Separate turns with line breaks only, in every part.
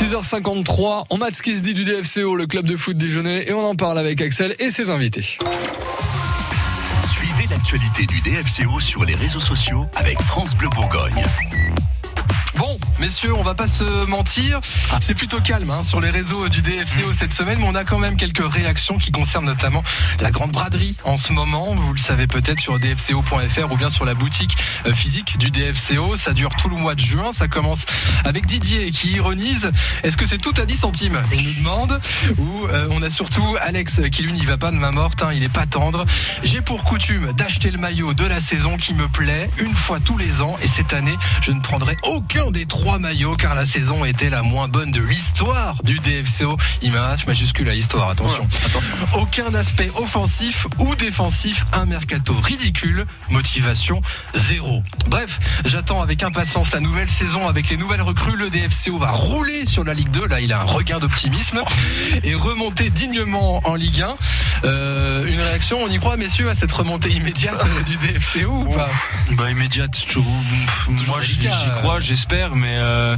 6h53, on mate ce qui se dit du DFCO, le club de foot dijonnais, et on en parle avec Axel et ses invités.
Suivez l'actualité du DFCO sur les réseaux sociaux avec France Bleu Bourgogne.
Bon, messieurs, on va pas se mentir, c'est plutôt calme hein, sur les réseaux du DFCO cette semaine, mais on a quand même quelques réactions qui concernent notamment la grande braderie en ce moment. Vous le savez peut-être sur dfco.fr ou bien sur la boutique euh, physique du DFCO. Ça dure tout le mois de juin. Ça commence avec Didier qui ironise. Est-ce que c'est tout à 10 centimes Il nous demande. Ou euh, on a surtout Alex qui lui n'y va pas de ma morte. hein, il est pas tendre. J'ai pour coutume d'acheter le maillot de la saison qui me plaît une fois tous les ans. Et cette année, je ne prendrai aucun des trois maillots car la saison était la moins bonne de l'histoire du DFCO. Image majuscule à histoire, attention. attention. Aucun aspect offensif ou défensif, un mercato ridicule, motivation zéro. Bref, j'attends avec impatience la nouvelle saison avec les nouvelles recrues. Le DFCO va rouler sur la Ligue 2, là il a un regain d'optimisme et remonter dignement en Ligue 1. Euh, une réaction, on y croit messieurs à cette remontée immédiate du DFCO ou pas?
Bah immédiate, toujours. moi j'y crois, j'espère, mais euh,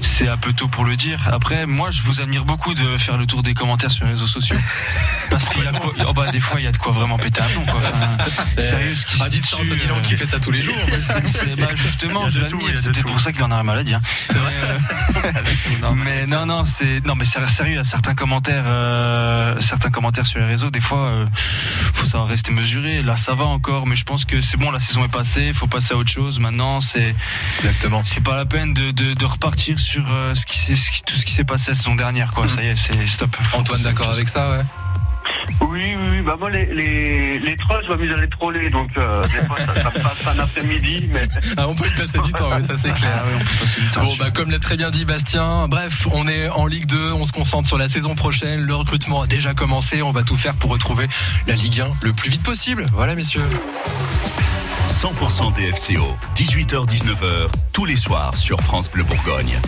c'est un peu tôt pour le dire. Après, moi je vous admire beaucoup de faire le tour des commentaires sur les réseaux sociaux. Parce qu'il y a quoi, oh, bah, des fois il y a de quoi vraiment péter un plomb quoi. Enfin, sérieux, ce qui
Ah,
se
dites ça, Anthony qui
euh,
fait ça tous les jours.
c'est- bah, justement, je l'admire. C'est peut-être pour ça qu'il en a la maladie. Hein. mais non, non, c'est non, mais sérieux. Il y a certains commentaires, euh, certains commentaires sur les réseaux. Des fois, euh, faut savoir rester mesuré. Là, ça va encore, mais je pense que c'est bon. La saison est passée. Il faut passer à autre chose. Maintenant, c'est
Exactement.
c'est pas la peine de, de, de repartir sur euh, ce qui, s'est- ce qui- tout ce qui s'est passé la saison dernière. Quoi. Ça y est, c'est stop.
Antoine, d'accord avec ça, ouais.
Oui, oui, oui. Bah, moi, les, les, les trolls, je m'amuse à les troller. Donc, euh, des fois, ça, ça passe un après-midi. Mais
Ah, on peut y passer du temps, ouais, ça c'est clair.
Ah oui, temps.
Bon, bah, comme l'a très bien dit Bastien, bref, on est en Ligue 2, on se concentre sur la saison prochaine, le recrutement a déjà commencé, on va tout faire pour retrouver la Ligue 1 le plus vite possible. Voilà, messieurs.
100% DFCO, 18h-19h, tous les soirs sur France Bleu Bourgogne.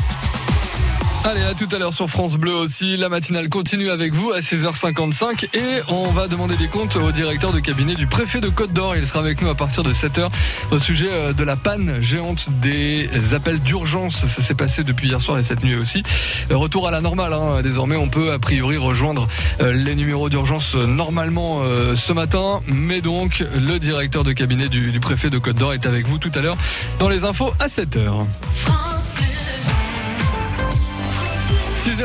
Allez, à tout à l'heure sur France Bleu aussi. La matinale continue avec vous à 16h55 et on va demander des comptes au directeur de cabinet du préfet de Côte d'Or. Il sera avec nous à partir de 7h au sujet euh, de la panne géante des appels d'urgence. Ça s'est passé depuis hier soir et cette nuit aussi. Euh, Retour à la normale. hein. Désormais, on peut a priori rejoindre euh, les numéros d'urgence normalement ce matin. Mais donc, le directeur de cabinet du préfet de Côte d'Or est avec vous tout à l'heure dans les infos à 7h. 6h